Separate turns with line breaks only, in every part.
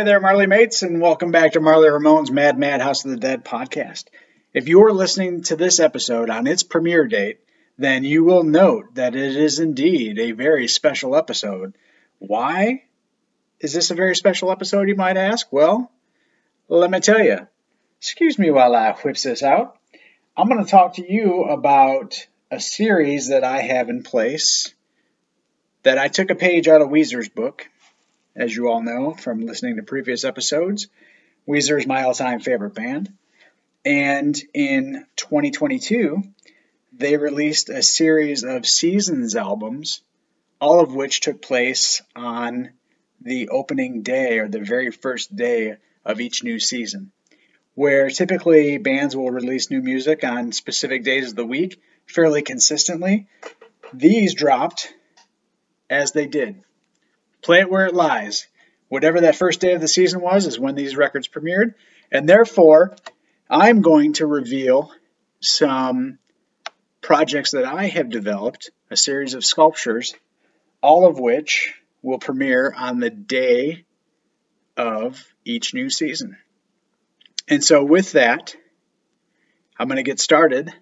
Ahoy there, Marly mates, and welcome back to Marly Ramone's Mad Mad House of the Dead podcast. If you are listening to this episode on its premiere date, then you will note that it is indeed a very special episode. Why is this a very special episode, you might ask? Well, let me tell you. Excuse me while I whips this out. I'm going to talk to you about a series that I have in place that I took a page out of Weezer's book as you all know from listening to previous episodes. Weezer is my all time favorite band. And in 2022, they released a series of Seasons albums, all of which took place on the opening day or the very first day of each new season. Where typically bands will release new music on specific days of the week fairly consistently, these dropped as they did Play it where it lies. Whatever that first day of the season was is when these records premiered. And therefore, I'm going to reveal some projects that I have developed, a series of sculptures, all of which will premiere on the day of each new season. And so, with that, I'm going to get started.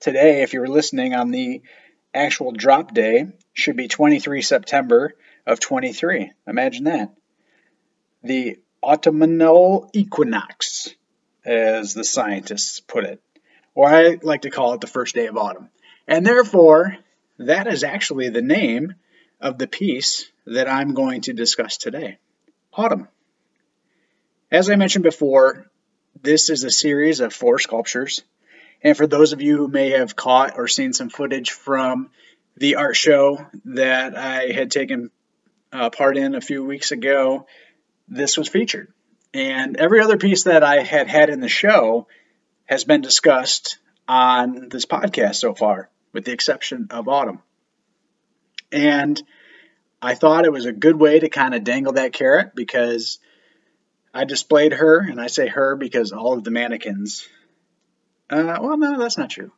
Today, if you're listening on the actual drop day, should be 23 September of 23. Imagine that. The autumnal equinox, as the scientists put it, or I like to call it the first day of autumn. And therefore, that is actually the name of the piece that I'm going to discuss today Autumn. As I mentioned before, this is a series of four sculptures. And for those of you who may have caught or seen some footage from the art show that I had taken uh, part in a few weeks ago, this was featured. And every other piece that I had had in the show has been discussed on this podcast so far, with the exception of Autumn. And I thought it was a good way to kind of dangle that carrot because I displayed her, and I say her because all of the mannequins. Uh, well, no, that's not true.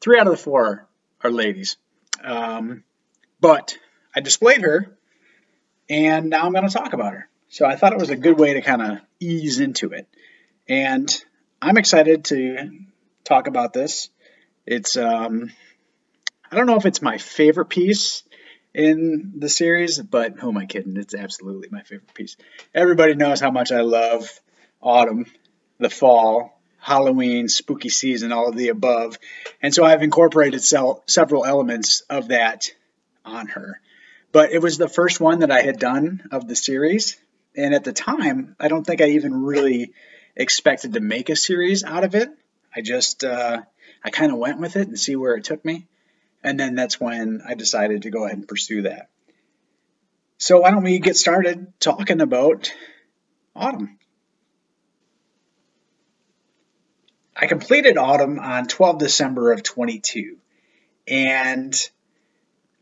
Three out of the four are ladies. Um, but I displayed her and now I'm going to talk about her. So I thought it was a good way to kind of ease into it. And I'm excited to talk about this. It's, um, I don't know if it's my favorite piece in the series, but who am I kidding? It's absolutely my favorite piece. Everybody knows how much I love autumn, the fall, Halloween, spooky season, all of the above. And so I've incorporated several elements of that on her. But it was the first one that I had done of the series. And at the time, I don't think I even really expected to make a series out of it. I just, uh, I kind of went with it and see where it took me. And then that's when I decided to go ahead and pursue that. So why don't we get started talking about autumn? I completed autumn on 12 December of 22. And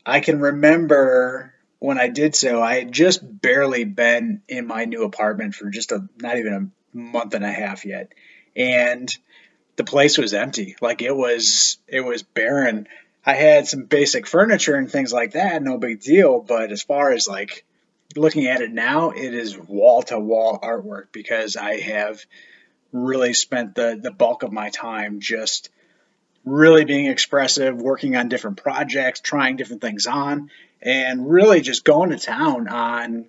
I can remember when I did so, I had just barely been in my new apartment for just a not even a month and a half yet. And the place was empty. Like it was it was barren. I had some basic furniture and things like that, no big deal. But as far as like looking at it now, it is wall to wall artwork because I have really spent the, the bulk of my time just really being expressive, working on different projects, trying different things on, and really just going to town on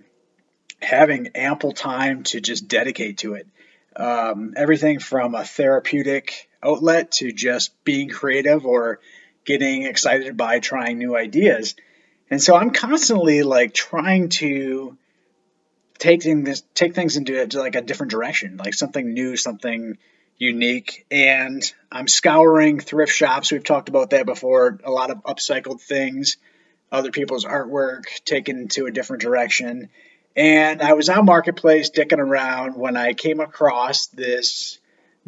having ample time to just dedicate to it. Um, everything from a therapeutic outlet to just being creative or getting excited by trying new ideas. And so I'm constantly like trying to take things take things into like a different direction, like something new, something unique. And I'm scouring thrift shops. We've talked about that before. A lot of upcycled things, other people's artwork taken to a different direction. And I was on Marketplace dicking around when I came across this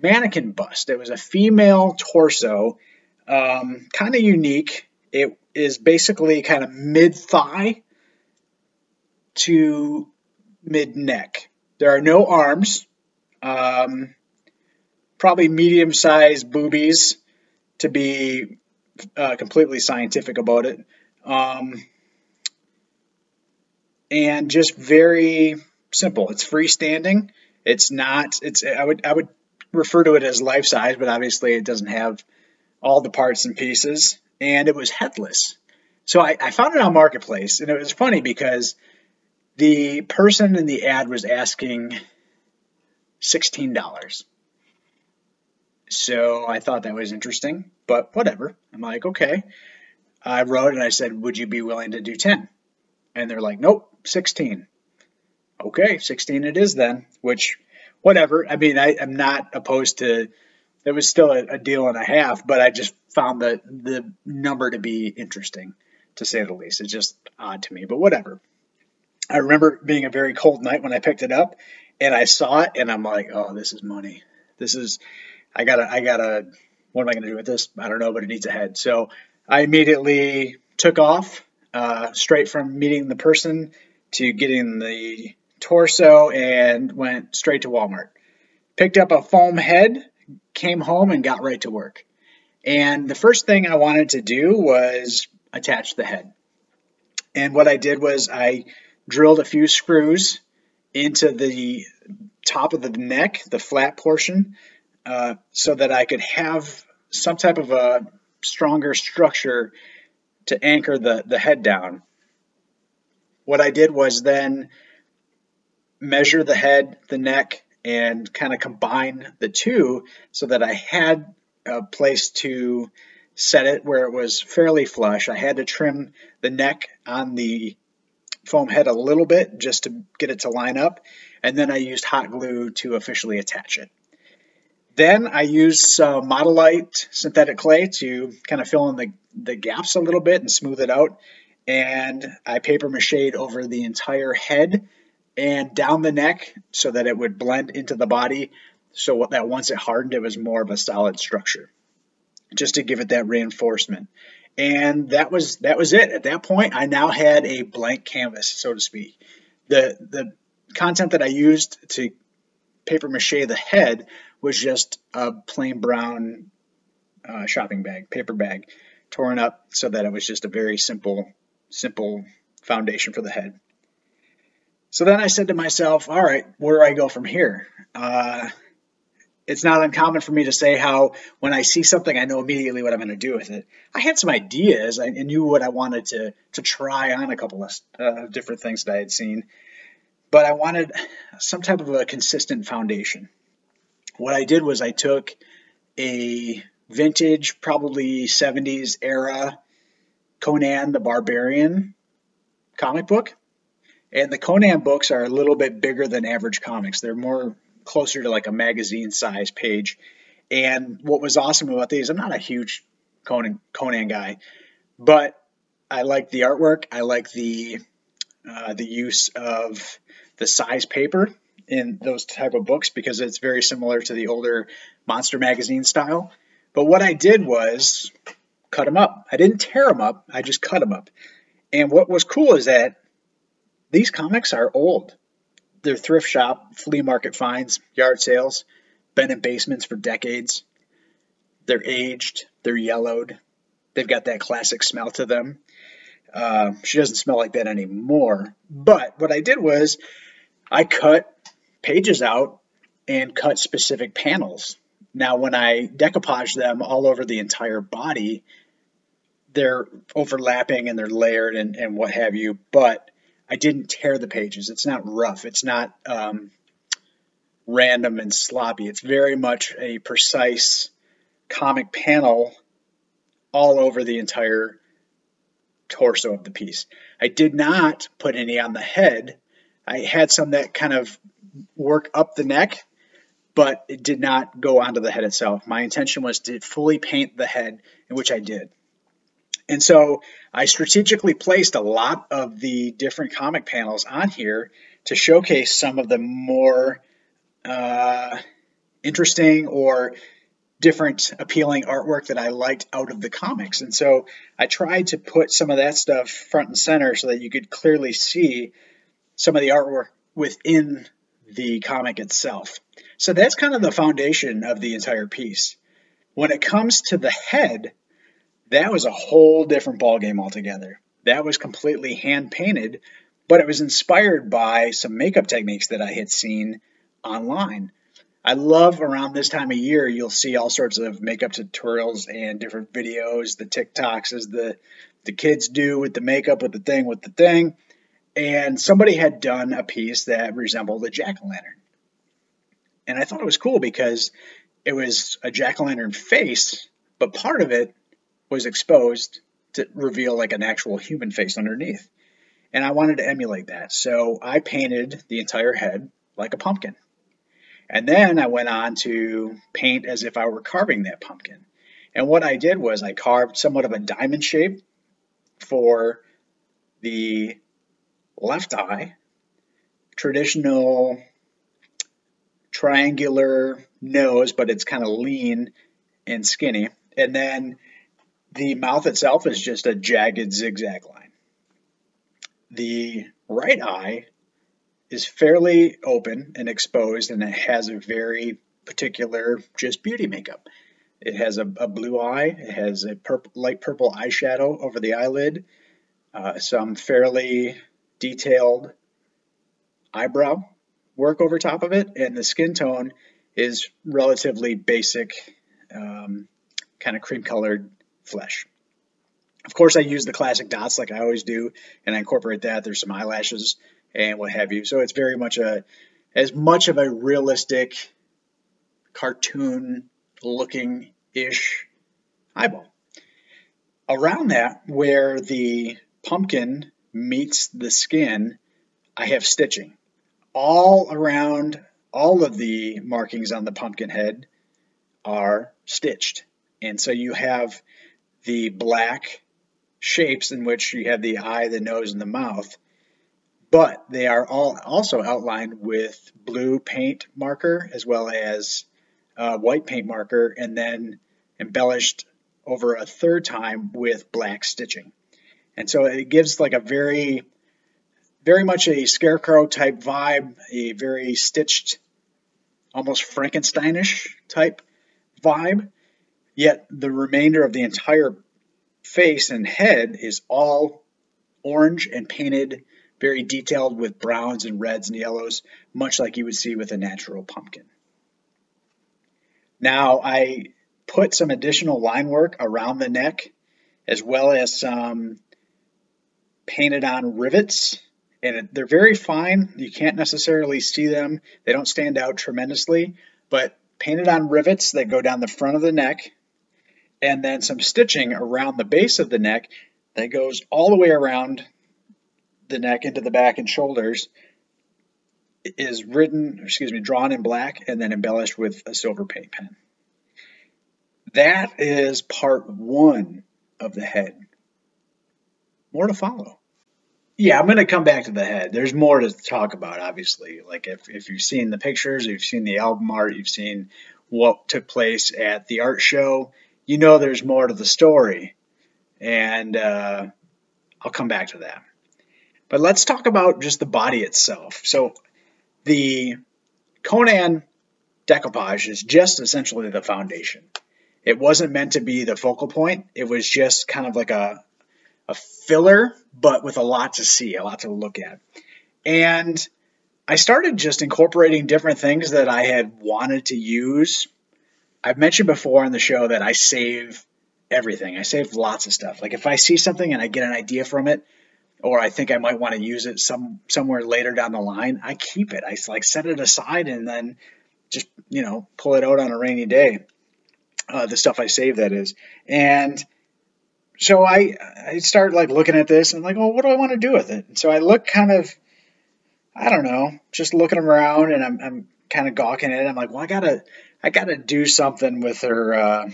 mannequin bust. It was a female torso, um, kind of unique. It is basically kind of mid thigh to mid neck. There are no arms, um, probably medium sized boobies to be uh, completely scientific about it. Um, and just very simple. It's freestanding. It's not. It's. I would. I would refer to it as life size, but obviously it doesn't have all the parts and pieces. And it was headless. So I, I found it on Marketplace, and it was funny because the person in the ad was asking sixteen dollars. So I thought that was interesting, but whatever. I'm like, okay. I wrote and I said, would you be willing to do 10? And they're like, nope, 16. Okay, 16 it is then, which, whatever. I mean, I, am not opposed to, it was still a, a, deal and a half, but I just found the, the number to be interesting, to say the least. It's just odd to me, but whatever. I remember being a very cold night when I picked it up and I saw it and I'm like, oh, this is money. This is, I gotta, I gotta, what am I gonna do with this? I don't know, but it needs a head. So I immediately took off uh, straight from meeting the person to getting the torso and went straight to Walmart. Picked up a foam head, came home, and got right to work. And the first thing I wanted to do was attach the head. And what I did was I drilled a few screws into the top of the neck, the flat portion, uh, so that I could have some type of a stronger structure to anchor the, the head down what I did was then measure the head, the neck, and kind of combine the two so that I had a place to set it where it was fairly flush. I had to trim the neck on the foam head a little bit just to get it to line up, and then I used hot glue to officially attach it. Then I used some Modelite synthetic clay to kind of fill in the, the gaps a little bit and smooth it out. And I paper mache over the entire head and down the neck so that it would blend into the body. So that once it hardened it was more of a solid structure just to give it that reinforcement. And that was that was it. At that point i now had a blank canvas so to speak. The the content that i used to paper mache the head was just a plain brown uh, shopping bag paper bag torn up so that it was just a very simple simple foundation for the head. So then I said to myself, all right, where do I go from here? Uh, it's not uncommon for me to say how when I see something, I know immediately what I'm going to do with it. I had some ideas. I knew what I wanted to to try on a couple of uh, different things that I had seen, but I wanted some type of a consistent foundation. What I did was I took a vintage, probably 70s era Conan the Barbarian comic book. And the Conan books are a little bit bigger than average comics. They're more closer to like a magazine size page. And what was awesome about these, I'm not a huge Conan Conan guy, but I like the artwork. I like the uh, the use of the size paper in those type of books because it's very similar to the older monster magazine style. But what I did was cut them up. I didn't tear them up, I just cut them up. And what was cool is that these comics are old. They're thrift shop, flea market finds, yard sales, been in basements for decades. They're aged, they're yellowed, They've got that classic smell to them. Uh, she doesn't smell like that anymore. But what I did was I cut pages out and cut specific panels. Now, when I decoupage them all over the entire body, they're overlapping and they're layered and, and what have you, but I didn't tear the pages. It's not rough. It's not um, random and sloppy. It's very much a precise comic panel all over the entire torso of the piece. I did not put any on the head. I had some that kind of work up the neck, but it did not go onto the head itself. My intention was to fully paint the head, which I did. And so I strategically placed a lot of the different comic panels on here to showcase some of the more uh, interesting or different appealing artwork that I liked out of the comics. And so I tried to put some of that stuff front and center so that you could clearly see some of the artwork within the comic itself. So that's kind of the foundation of the entire piece. When it comes to the head, that was a whole different ballgame altogether. That was completely hand painted, but it was inspired by some makeup techniques that I had seen online. I love around this time of year, you'll see all sorts of makeup tutorials and different videos, the TikToks as the the kids do with the makeup, with the thing, with the thing. And somebody had done a piece that resembled a jack o' lantern. And I thought it was cool because it was a jack o' lantern face, but part of it was exposed to reveal like an actual human face underneath. And I wanted to emulate that. So I painted the entire head like a pumpkin. And then I went on to paint as if I were carving that pumpkin. And what I did was I carved somewhat of a diamond shape for the left eye, traditional triangular nose, but it's kind of lean and skinny. And then the mouth itself is just a jagged zigzag line. The right eye is fairly open and exposed, and it has a very particular just beauty makeup. It has a, a blue eye, it has a light purple eyeshadow over the eyelid, uh, some fairly detailed eyebrow work over top of it, and the skin tone is relatively basic, um, kind of cream colored flesh. Of course, I use the classic dots like I always do, and I incorporate that. There's some eyelashes and what have you. So it's very much a as much of a realistic cartoon looking ish eyeball. Around that, where the pumpkin meets the skin, I have stitching. All around all of the markings on the pumpkin head are stitched. And so you have the black shapes in which you have the eye, the nose, and the mouth but they are all also outlined with blue paint marker as well as uh, white paint marker and then embellished over a third time with black stitching. And so it gives like a very, very much a scarecrow type vibe, a very stitched, almost Frankensteinish type vibe. Yet the remainder of the entire face and head is all orange and painted very detailed with browns and reds and yellows, much like you would see with a natural pumpkin. Now I put some additional line work around the neck as well as some painted on rivets and they're very fine. You can't necessarily see them. They don't stand out tremendously, but painted on rivets that go down the front of the neck and then some stitching around the base of the neck that goes all the way around the neck into the back and shoulders is written, excuse me, drawn in black and then embellished with a silver paint pen. That is part one of the head. More to follow. Yeah, I'm going to come back to the head. There's more to talk about, obviously. Like if, if you've seen the pictures, you've seen the album art, you've seen what took place at the art show, you know there's more to the story. And uh, I'll come back to that. But let's talk about just the body itself. So the Conan decoupage is just essentially the foundation. It wasn't meant to be the focal point. It was just kind of like a a filler, but with a lot to see, a lot to look at. And I started just incorporating different things that I had wanted to use. I've mentioned before on the show that I save everything. I save lots of stuff. Like if I see something and I get an idea from it, or I think I might want to use it some somewhere later down the line, I keep it. I like set it aside and then just you know pull it out on a rainy day. Uh, the stuff I save that is, and so I I start like looking at this and I'm like, well, what do I want to do with it? And so I look kind of I don't know, just looking around and I'm, I'm kind of gawking at it. I'm like, well, I gotta, I gotta do something with her uh,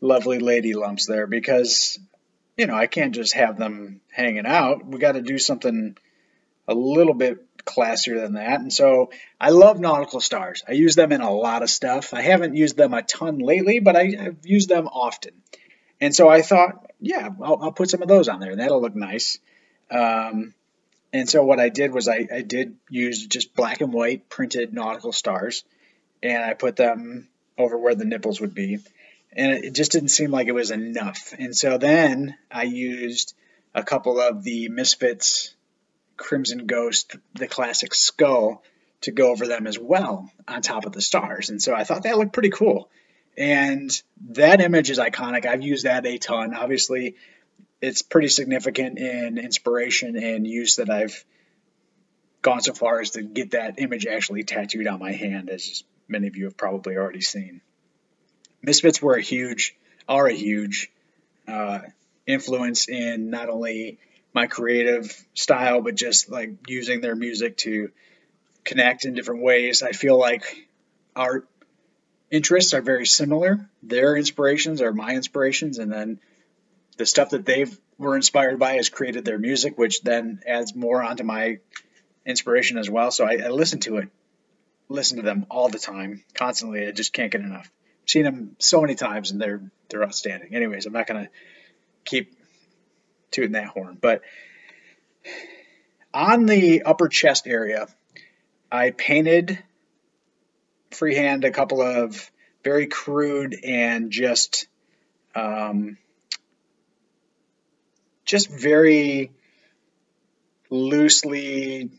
lovely lady lumps there because, you know, I can't just have them hanging out. We got to do something a little bit classier than that. And so I love nautical stars. I use them in a lot of stuff. I haven't used them a ton lately, but I, have used them often. And so I thought, yeah, I'll, I'll, put some of those on there. That'll look nice. Um, and so what I did was I, I did use just black and white printed nautical stars, and I put them over where the nipples would be. And it just didn't seem like it was enough. And so then I used a couple of the Misfits Crimson Ghost, the classic skull, to go over them as well on top of the stars. And so I thought that looked pretty cool. And that image is iconic. I've used that a ton. Obviously, it's pretty significant in inspiration and use that I've gone so far as to get that image actually tattooed on my hand, as many of you have probably already seen. Misfits were a huge, are a huge uh, influence in not only my creative style, but just like using their music to connect in different ways. I feel like our interests are very similar. Their inspirations are my inspirations, and then the stuff that they were inspired by has created their music, which then adds more onto my inspiration as well. So I, I listen to it, listen to them all the time, constantly. I just can't get enough. I've seen them so many times, and they're they're outstanding. Anyways, I'm not gonna keep tooting that horn, but on the upper chest area, I painted freehand a couple of very crude and just um, just very loosely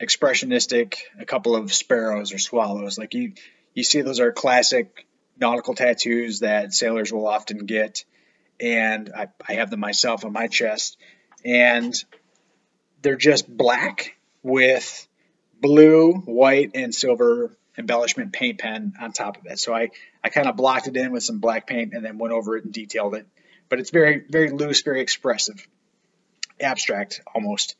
expressionistic a couple of sparrows or swallows. Like you you see those are classic nautical tattoos that sailors will often get. And I, I have them myself on my chest. And they're just black with blue white and silver embellishment paint pen on top of it so i i kind of blocked it in with some black paint and then went over it and detailed it but it's very, very loose, very expressive, abstract almost.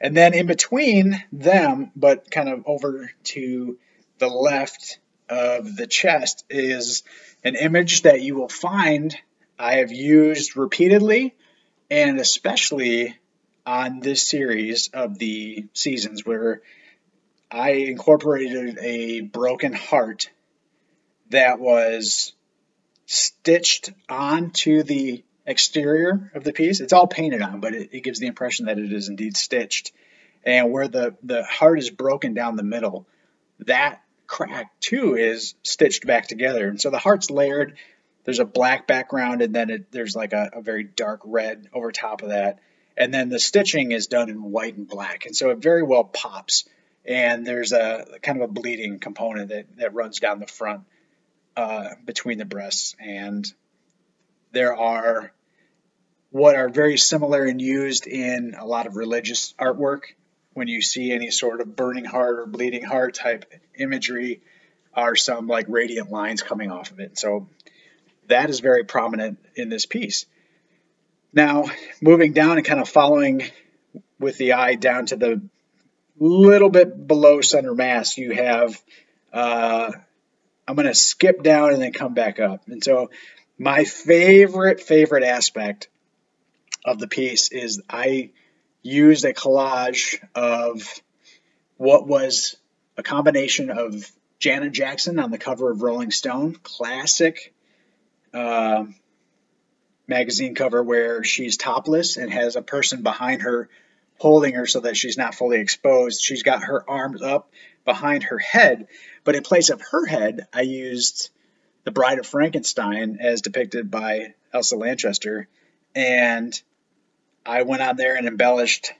And then in between them, but kind of over to the left of the chest, is an image that you will find I have used repeatedly and especially on this series of the seasons where I incorporated a broken heart that was stitched onto the exterior of the piece. It's all painted on, but it, it, gives the impression that it is indeed stitched. And where the, the heart is broken down the middle, that crack too is stitched back together. And so the heart's layered. There's a black background, and then it, there's like a, a very dark red over top of that. And then the stitching is done in white and black. And so it very well pops. And there's a kind of a bleeding component that, that runs down the front uh, between the breasts, and there are what are very similar and used in a lot of religious artwork. When you see any sort of burning heart or bleeding heart type imagery, are some like radiant lines coming off of it. So that is very prominent in this piece. Now, moving down and kind of following with the eye down to the little bit below center mass, you have uh, I'm going to skip down and then come back up. And so my favorite, favorite aspect of the piece is I used a collage of what was a combination of Janet Jackson on the cover of Rolling Stone, classic uh, magazine cover where she's topless and has a person behind her holding her so that she's not fully exposed. She's got her arms up behind her head, but in place of her head, I used the Bride of Frankenstein as depicted by Elsa Lanchester. And I went on there and embellished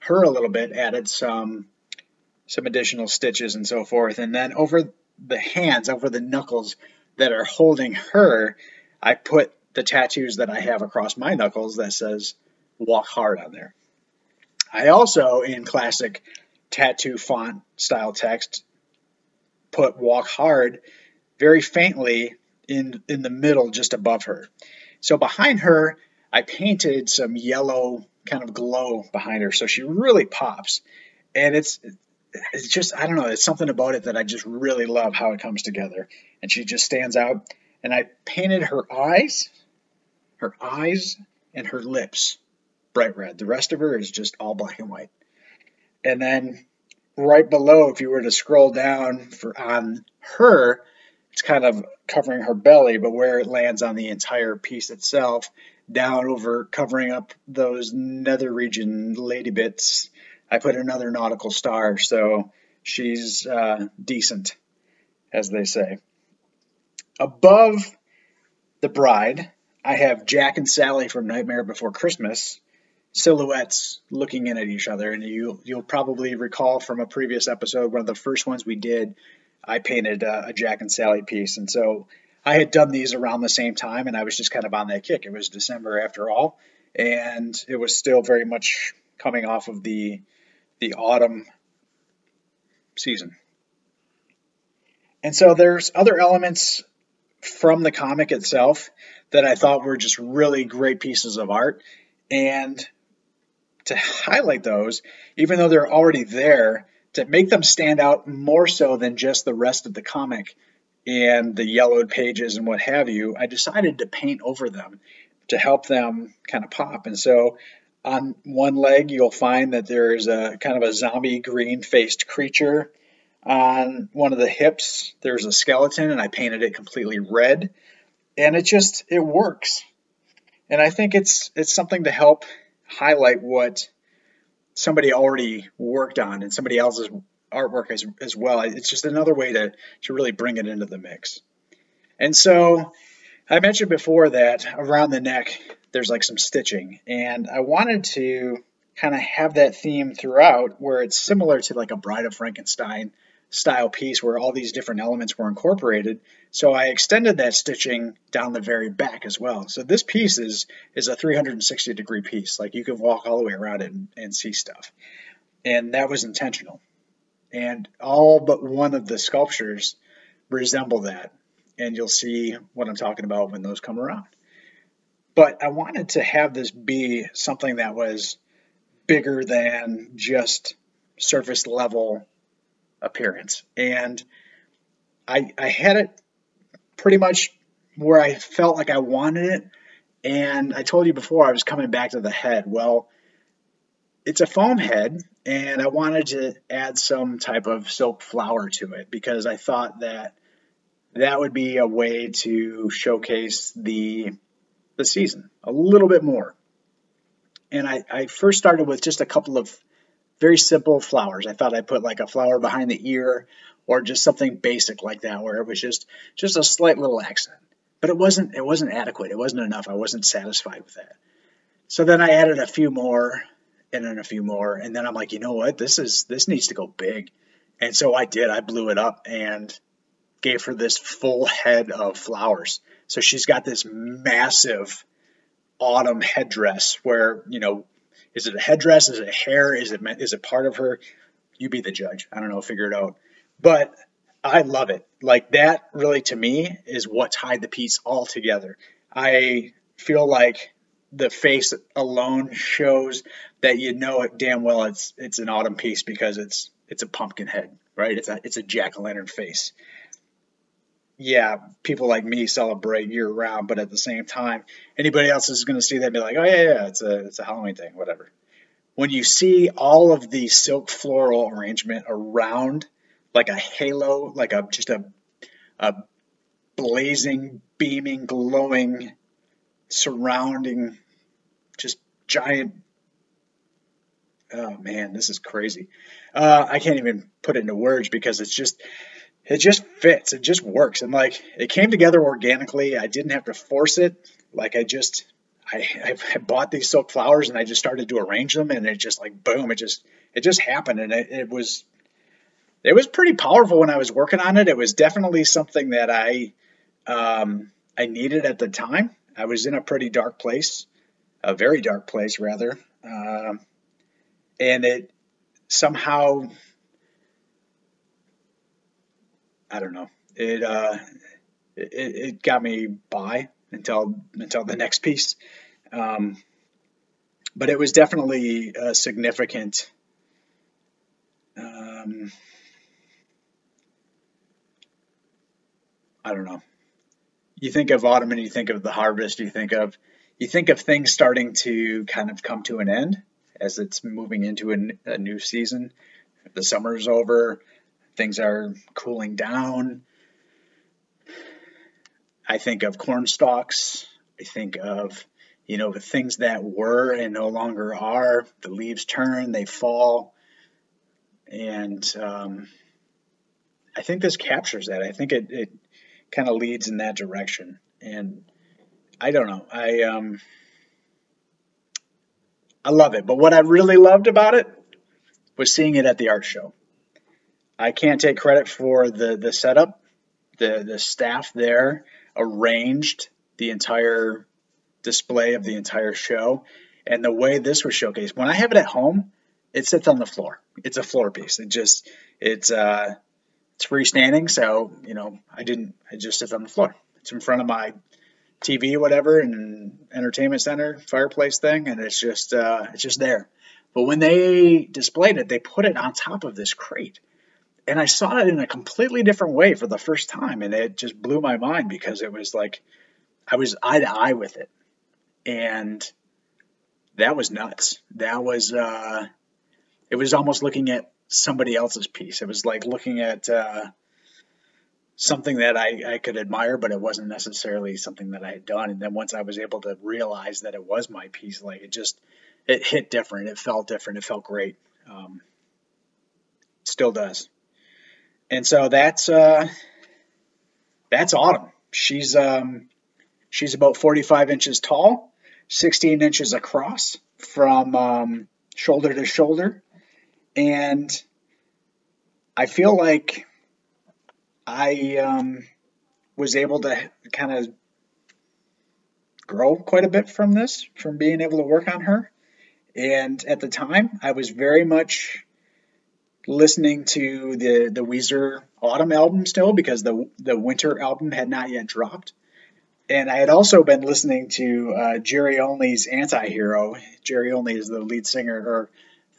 her a little bit, added some some additional stitches and so forth. And then over the hands, over the knuckles that are holding her, I put the tattoos that I have across my knuckles that says walk hard on there. I also, in classic tattoo font style text, put walk hard very faintly in, in the middle just above her. So behind her, I painted some yellow kind of glow behind her so she really pops. And it's it's just I don't know, it's something about it that I just really love how it comes together. And she just stands out. And I painted her eyes, her eyes and her lips bright red. The rest of her is just all black and white. And then right below, if you were to scroll down for on her, it's kind of covering her belly, but where it lands on the entire piece itself, down over covering up those nether region lady bits, I put another nautical star, so she's uh, decent, as they say. Above the bride, I have Jack and Sally from Nightmare Before Christmas silhouettes looking in at each other, and you you'll probably recall from a previous episode, one of the first ones we did, I painted uh, a Jack and Sally piece, and so I had done these around the same time, and I was just kind of on that kick. It was December after all, and it was still very much coming off of the the autumn season. And so there's other elements from the comic itself that I thought were just really great pieces of art. And to highlight those, even though they're already there, to make them stand out more so than just the rest of the comic and the yellowed pages and what have you, I decided to paint over them to help them kind of pop. And so on one leg, you'll find that there's a kind of a zombie green faced creature. On one of the hips, there's a skeleton, and I painted it completely red. And it just, it works. And I think it's it's something to help highlight what somebody already worked on and somebody else's artwork as, as well. It's just another way to, to really bring it into the mix. And so I mentioned before that around the neck, there's like some stitching. And I wanted to kind of have that theme throughout where it's similar to like a Bride of Frankenstein style piece where all these different elements were incorporated. So I extended that stitching down the very back as well. So this piece is is a 360 degree piece. Like you can walk all the way around it and, and see stuff. And that was intentional. And all but one of the sculptures resemble that. And you'll see what I'm talking about when those come around. But I wanted to have this be something that was bigger than just surface level appearance. And I, I had it pretty much where I felt like I wanted it. And I told you before I was coming back to the head. Well, it's a foam head, and I wanted to add some type of silk flower to it because I thought that that would be a way to showcase the the season a little bit more. And I, I first started with just a couple of very simple flowers. I thought I'd put like a flower behind the ear or just something basic like that where it was just just a slight little accent. But it wasn't it wasn't adequate. It wasn't enough. I wasn't satisfied with that. So then I added a few more and then a few more and then I'm like, "You know what? This is this needs to go big." And so I did. I blew it up and gave her this full head of flowers. So she's got this massive autumn headdress where, you know, is it a headdress? Is it hair? Is it is it part of her? You be the judge. I don't know. Figure it out. But I love it. Like that really to me is what tied the piece all together. I feel like the face alone shows that you know it damn well it's it's an autumn piece because it's it's a pumpkin head, right? It's a it's a jack o' lantern face yeah, people like me celebrate year round, but at the same time, anybody else is going to see that and be like, oh yeah, yeah, it's a it's a Halloween thing, whatever. When you see all of the silk floral arrangement around, like a halo, like a just a a blazing, beaming, glowing, surrounding, just giant. Oh man, this is crazy. Uh, I can't even put it into words because it's just it just fits. It just works. And like it came together organically. I didn't have to force it. Like I just I, I bought these silk flowers and I just started to arrange them and it just like boom, it just it just happened and it, it was it was pretty powerful when I was working on it. It was definitely something that I um, I needed at the time. I was in a pretty dark place, a very dark place rather, um, and it somehow I don't know it, uh, it it got me by until until the next piece. Um, but it was definitely a significant. Um, I don't know. You think of autumn and you think of the harvest. You think of you think of things starting to kind of come to an end as it's moving into a, a new season. The summer's over. Things are cooling down. I think of corn stalks. I think of, you know, the things that were and no longer are. The leaves turn, they fall. And um, I think this captures that. I think it, it kind of leads in that direction. And I don't know. I um, I love it. But what I really loved about it was seeing it at the art show. I can't take credit for the the setup, the the staff there arranged the entire display of the entire show. And the way this was showcased, when I have it at home, it sits on the floor. It's a floor piece. It just it's uh it's freestanding, so you know I didn't. It just sits on the floor. It's in front of my TV, whatever, and entertainment center fireplace thing, and it's just uh, it's just there. But when they displayed it, they put it on top of this crate, and I saw it in a completely different way for the first time, and it just blew my mind because it was like I was eye to eye with it, and that was nuts. That was uh, it was almost looking at somebody else's piece. It was like looking at uh, something that I, I could admire, but it wasn't necessarily something that I had done. And then once I was able to realize that it was my piece, like it just it hit different. It felt different. It felt great. Um, still does and so that's uh, that's Autumn. She's um, she's about 45 inches tall, 16 inches across from um, shoulder to shoulder, and I feel like I um, was able to kind of grow quite a bit from this, from being able to work on her. And at the time, I was very much listening to the the Weezer Autumn album still because the the Winter album had not yet dropped, and I had also been listening to uh, Jerry Only's Anti-Hero. Jerry Only is the lead singer, or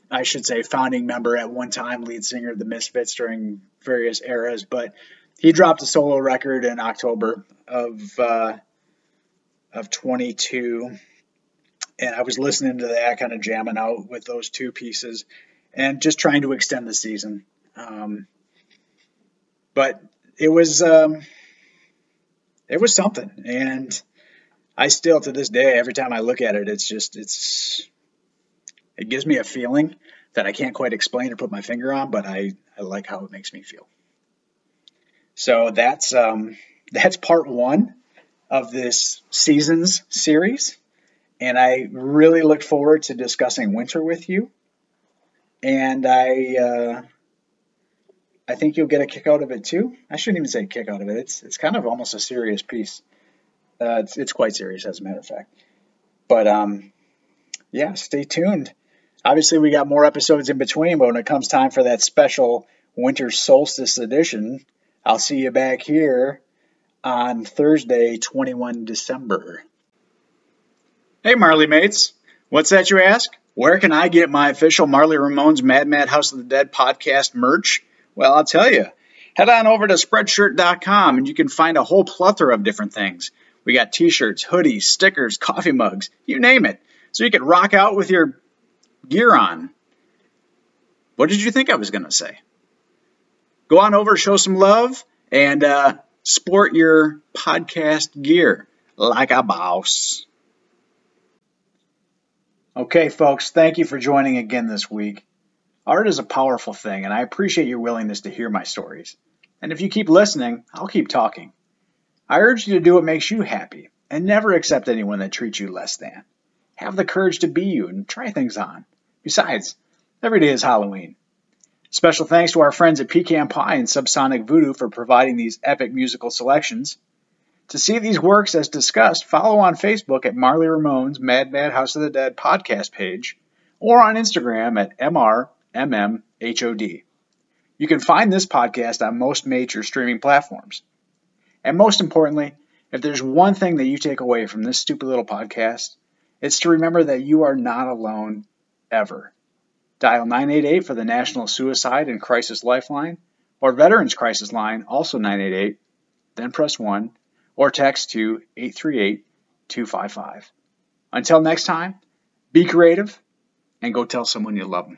I should say, founding member at one time, lead singer of the Misfits during various eras. But he dropped a solo record in October of uh, of 22, and I was listening to that, kind of jamming out with those two pieces and just trying to extend the season. Um, but it was um, it was something, and I still to this day, every time I look at it, it's just it's it gives me a feeling that I can't quite explain or put my finger on, but I, I like how it makes me feel. So that's um, that's part one of this seasons series, and I really look forward to discussing winter with you and I uh, I think you'll get a kick out of it too. I shouldn't even say kick out of it. It's it's kind of almost a serious piece. Uh, it's it's quite serious as a matter of fact. But um, yeah, stay tuned. Obviously, we got more episodes in between, but when it comes time for that special winter solstice edition, I'll see you back here on Thursday, 21 December. Hey, Marly mates. What's that you ask? Where can I get my official Marly Ramones Mad Mad House of the Dead podcast merch? Well, I'll tell you. Head on over to spreadshirt.com and you can find a whole plethora of different things. We got t shirts, hoodies, stickers, coffee mugs, you name it. So you can rock out with your gear on. What did you think I was going to say? Go on over, show some love, and uh, sport your podcast gear like a boss. Okay, folks, thank you for joining again this week. Art is a powerful thing, and I appreciate your willingness to hear my stories. And if you keep listening, I'll keep talking. I urge you to do what makes you happy and never accept anyone that treats you less than. Have the courage to be you and try things on. Besides, every day is Halloween. Special thanks to our friends at Pecan Pie and Subsonic Voodoo for providing these epic musical selections. To see these works as discussed, follow on Facebook at Marly Ramone's Mad Mad House of the Dead podcast page or on Instagram at MRMMHOD. You can find this podcast on most major streaming platforms. And most importantly, if there's one thing that you take away from this stupid little podcast, it's to remember that you are not alone ever. Dial 988 for the National Suicide and Crisis Lifeline or Veterans Crisis Line, also 988, then press 1 or text to 838 255. Until next time, be creative and go tell someone you love them.